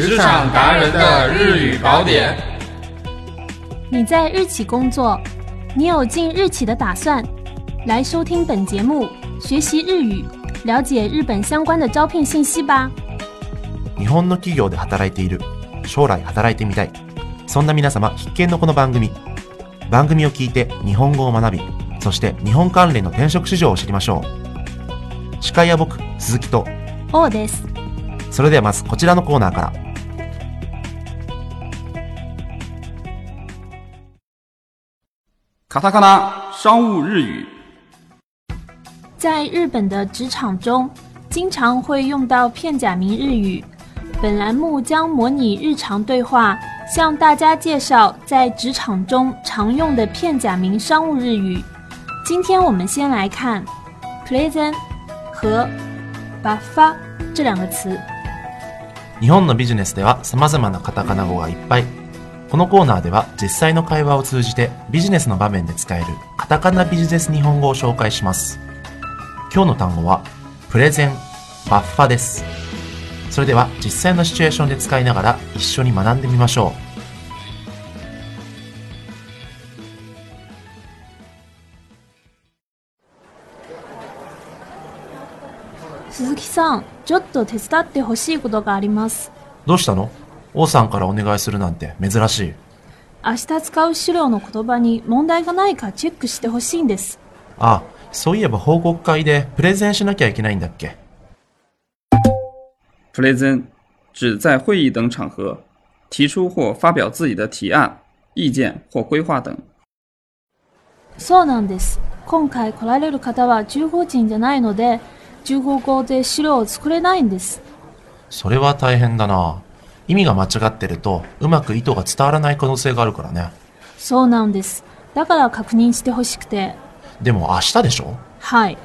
职场达人的日语宝典。你在日企工作，你有进日企的打算？来收听本节目，学习日语，了解日本相关的招聘信息吧。日本の企業で働いている、将来働いてみたい。そんな皆様必見のこの番組。番組を聞いて日本語を学び、そして日本関連の転職市場を知りましょう。司会は僕、鈴木と、王です。それではまずこちらのコーナーから。卡塔卡纳商务日语，在日本的职场中，经常会用到片假名日语。本栏目将模拟日常对话，向大家介绍在职场中常用的片假名商务日语。今天我们先来看 “pleasant” 和 “buffa” 这两个词。日本のビジネスでは様々なカタカナ語がいっぱい。 このコーナーでは実際の会話を通じてビジネスの場面で使えるカタカナビジネス日本語を紹介します。今日の単語はプレゼン、バッファです。それでは実際のシチュエーションで使いながら一緒に学んでみましょ鈴木さん、ちょっと手伝ってほしいことがあります。う。どうしたの？王さんからお願いするなんて珍しい。明日使う資料の言葉に問題がないかチェックしてほしいんです。あ、そういえば報告会でプレゼンしなきゃいけないんだっけ？present 指在会议等场合提出或发表自己的提案、意見或规划等。そうなんです。今回来られる方は15人じゃないので、15号で資料を作れないんです。それは大変だな。意味が間違ってるとうまく意図が伝わらない可能性があるからね。そうなんです。だから確認してほしくて。でも明日でしょ？はい。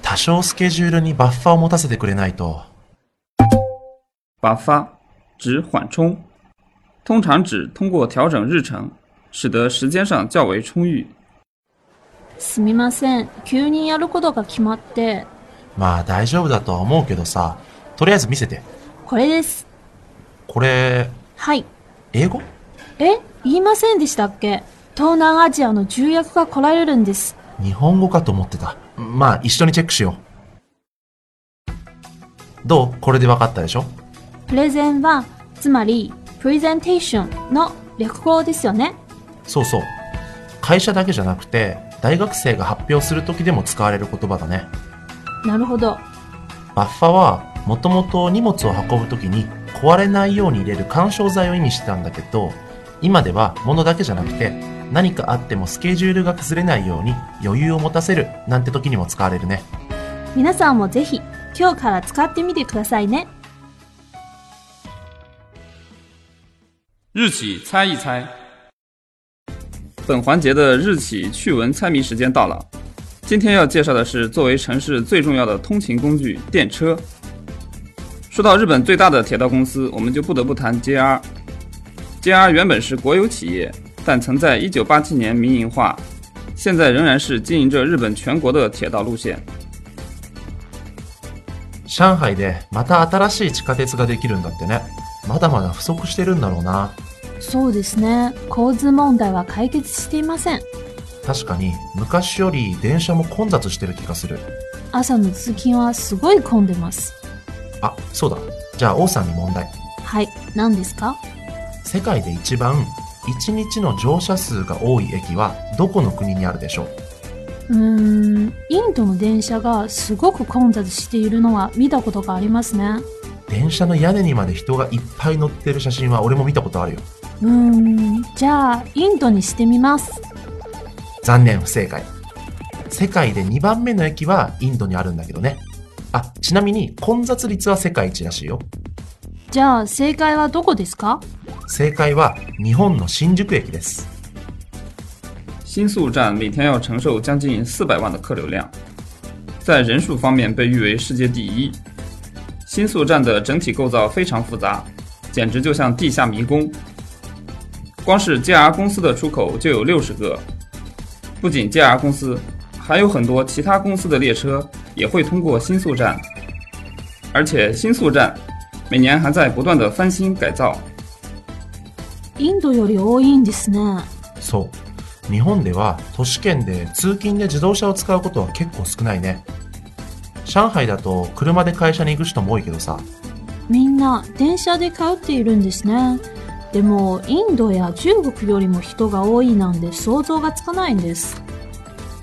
多少スケジュールにバッファーを持たせてくれないと。把发指缓冲，通常指通过调整日程，使得时间上较为充裕。すみません。急にやることが決まって。まあ大丈夫だとは思うけどさ、とりあえず見せて。これです。これ、はい。英語？え言いませんでしたっけ？東南アジアの重役が来られるんです。日本語かと思ってた。まあ一緒にチェックしよう。どう？これで分かったでしょ？プレゼンは、つまり、プレゼンテーションの略語ですよね。そうそう。会社だけじゃなくて、大学生が発表する時でも使われる言葉だね。なるほど。バッファは、もともと荷物を運ぶ時に壊れないように入れる干渉剤を意味してたんだけど、今では物だけじゃなくて、何かあってもスケジュールが崩れないように余裕を持たせるなんて時にも使われるね。皆さんもぜひ、今日から使ってみてくださいね。日企猜一猜。本环节的日企趣闻猜谜时间到了。今天要介绍的是作为城市最重要的通勤工具——电车。说到日本最大的铁道公司，我们就不得不谈 JR。JR 原本是国有企业，但曾在1987年民营化，现在仍然是经营着日本全国的铁道路线。上海でまた新しい地下鉄ができるんだってね。まだまだ不足してるんだろうな。そうですね。交通問題は解決していません。確かに昔より電車も混雑してる気がする。朝の通勤はすごい混んでます。あ、そうだ。じゃあ王さんに問題。はい。何ですか？世界で一番1日の乗車数が多い駅はどこの国にあるでしょう？うーん、インドの電車がすごく混雑しているのは見たことがありますね。電車の屋根にまで人がいっぱい乗ってる写真は俺も見たことあるよ。うーん、じゃあ、インドにしてみます。残念、不正解。世界で2番目の駅はインドにあるんだけどね。あ、ちなみに混雑率は世界一らしいよ。じゃあ、正解はどこですか正解は日本の新宿駅です。新宿站每天要承受将近四百万的客流量，在人数方面被誉为世界第一。新宿站的整体构造非常复杂，简直就像地下迷宫。光是 JR 公司的出口就有六十个，不仅 JR 公司，还有很多其他公司的列车 也会通过新宿站，而且新宿站每年还在不断的翻新改造。インドより多いんですね。そう。日本では都市圏で通勤で自動車を使うことは結構少ないね。上海だと車で会社に行く人も多いけどさ、みんな電車で通っているんですね。でも、インドや中国よりも人が多いなんで想像がつかないんです。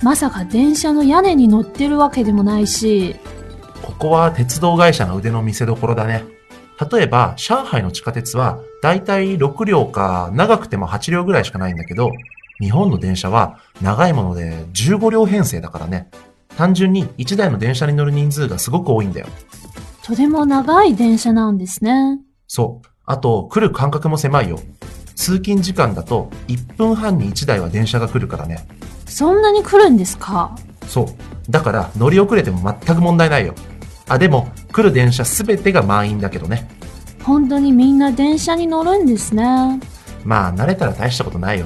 まさか電車の屋根に乗ってるわけでもないし、ここは鉄道会社の腕の見せ所だね。例えば、上海の地下鉄はだいたい6両か長くても8両ぐらいしかないんだけど、日本の電車は長いもので15両編成だからね。単純に1台の電車に乗る人数がすごく多いんだよ。とても長い電車なんですね。そう。あと、来る間隔も狭いよ。通勤時間だと1分半に1台は電車が来るからね。そんなに来るんですか？そう。だから乗り遅れても全く問題ないよ。あ、でも来る電車すべてが満員だけどね。本当にみんな電車に乗るんですね。まあ慣れたら大したことないよ。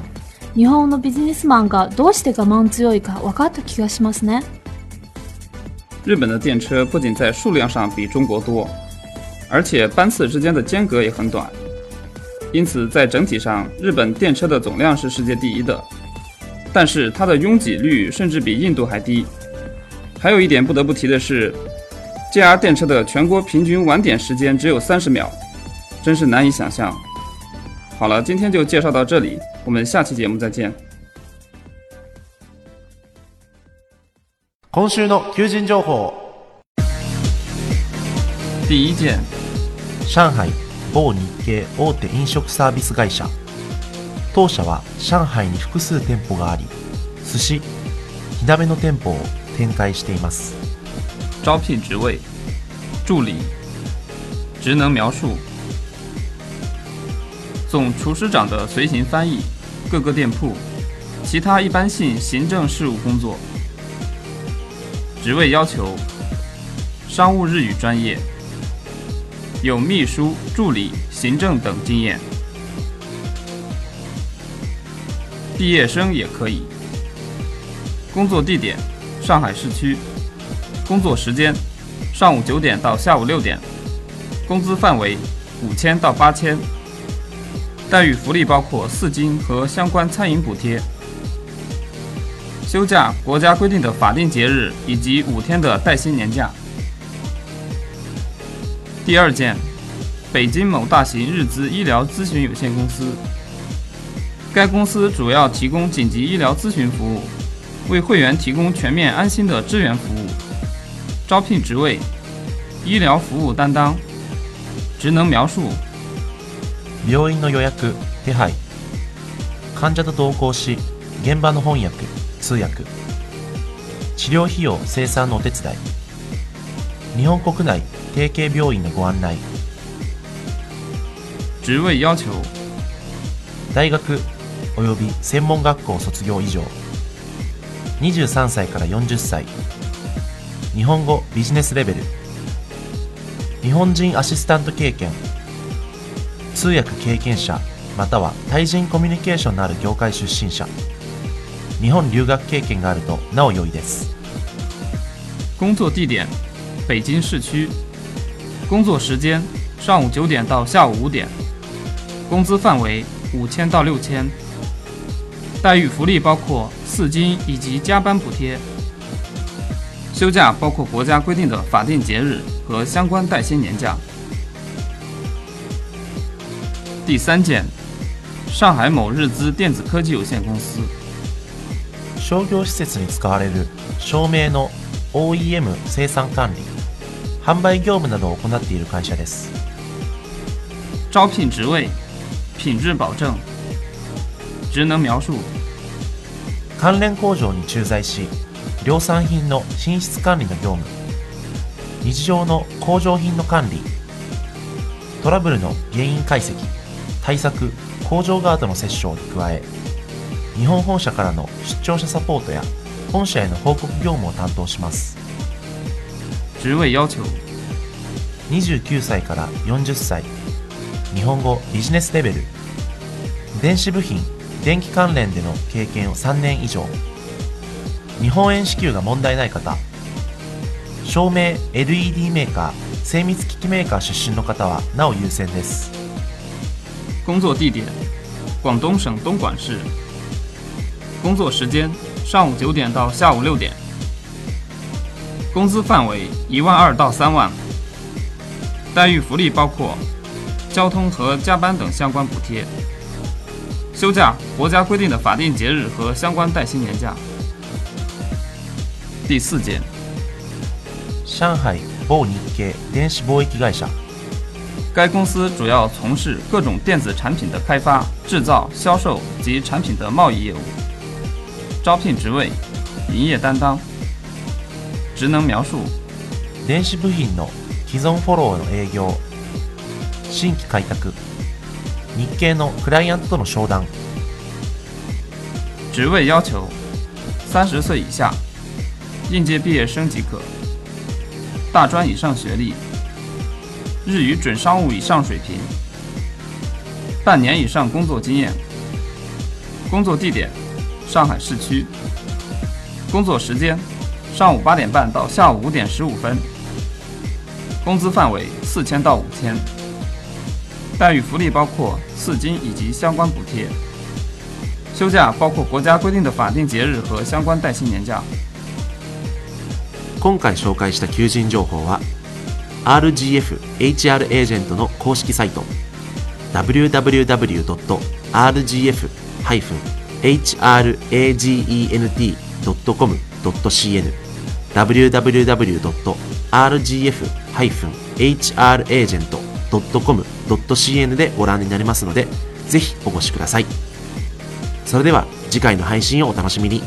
日本のビジネスマンがどうして我慢強いか分かった気がしますね。日本的电车不仅在数量上比中国多，而且班次之间的间隔也很短，因此在整体上，日本电车的总量是世界第一的，但是它的拥挤率甚至比印度还低。还有一点不得不提的是，JR 电车的全国平均晚点时间只有三十秒，真是难以想象。好了，今天就介绍到这里，我们下期节目再见。今週の求人情報。第一件，上海某日系大手飲食サービス会社。 当社は上海に複数店舗があり、寿司、火鍋の店舗を展開しています。招聘职位：助理，职能描述：总厨师长的随行翻译，各个店铺，其他一般性行政事务工作。职位要求：商务日语专业，有秘书、助理、行政等经验。 毕业生也可以。工作地点：上海市区。工作时间：上午九点到下午六点。工资范围：五千到八千。待遇福利包括四金和相关餐饮补贴。休假：国家规定的法定节日以及五天的带薪年假。第二件，北京某大型日资医疗咨询有限公司。该公司主要提供紧急医疗咨询服务，为会员提供全面安心的支援服务。招聘职位：医療服務担当。职能描述：病院の予約、手配。患者と同行し、現場の翻訳、通訳。治療費用生産のお手伝い。日本国内提携病院のご案内。职位要求：大学 及び専門学校卒業以上。23歳から40歳。日本語ビジネスレベル。日本人アシスタント経験。通訳経験者または対人コミュニケーションのある業界出身者。日本留学経験があるとなお良いです。工作地点：北京市区。工作时间：上午九点到下午五点。工资范围：五千到六千。待遇福利包括四金以及加班补贴。休假包括国家规定的法定节日和相关带薪年假。第三件，上海某日资电子科技有限公司。商業施設に使われる照明の OEM 生産管理、販売業務などを行っている会社です。招聘职位：品质保证。 职能描述：関連工場に駐在し、量産品の品質管理の業務、日常の工場品の管理、トラブルの原因解析、対策、工場側との接触に加え、日本本社からの出張者サポートや本社への報告業務を担当します。职位要求：29歳から40歳。日本語ビジネスレベル。電子部品電気関連での経験を3年以上日本円支給が問題ない方照明 LED メーカー精密機器メーカー出身の方はなお優先です工作地点：广东省东莞市。工作时间：上午九点到下午六点。工资范围：一万二到三万。待遇福利包括交通和加班等相关补贴。休假：国家规定的法定节日和相关带薪年假。第四件，上海某日系電子貿易会社该公司主要从事各种电子产品的开发、制造、销售及产品的贸易业务。招聘职位：营业担当。职能描述：電子部品の既存フォローの営業新規開拓 日系のクライアントとの商談职位要求：三十岁以下，应届毕业生即可，大专以上学历，日语准商务以上水平，半年以上工作经验。工作地点：上海市区。工作时间：上午八点半到下午五点十五分。工资范围：四千到五千。 待遇福利包括四金以及相关补贴。休假包括国家规定的法定节日和相关带薪年假。今回紹介した求人情報は RGF HR エージェントの公式サイト www.rgf-hragent.com.cn www.rgf-hragent .com.cn でご覧になれますのでぜひお越しください。それでは次回の配信をお楽しみに。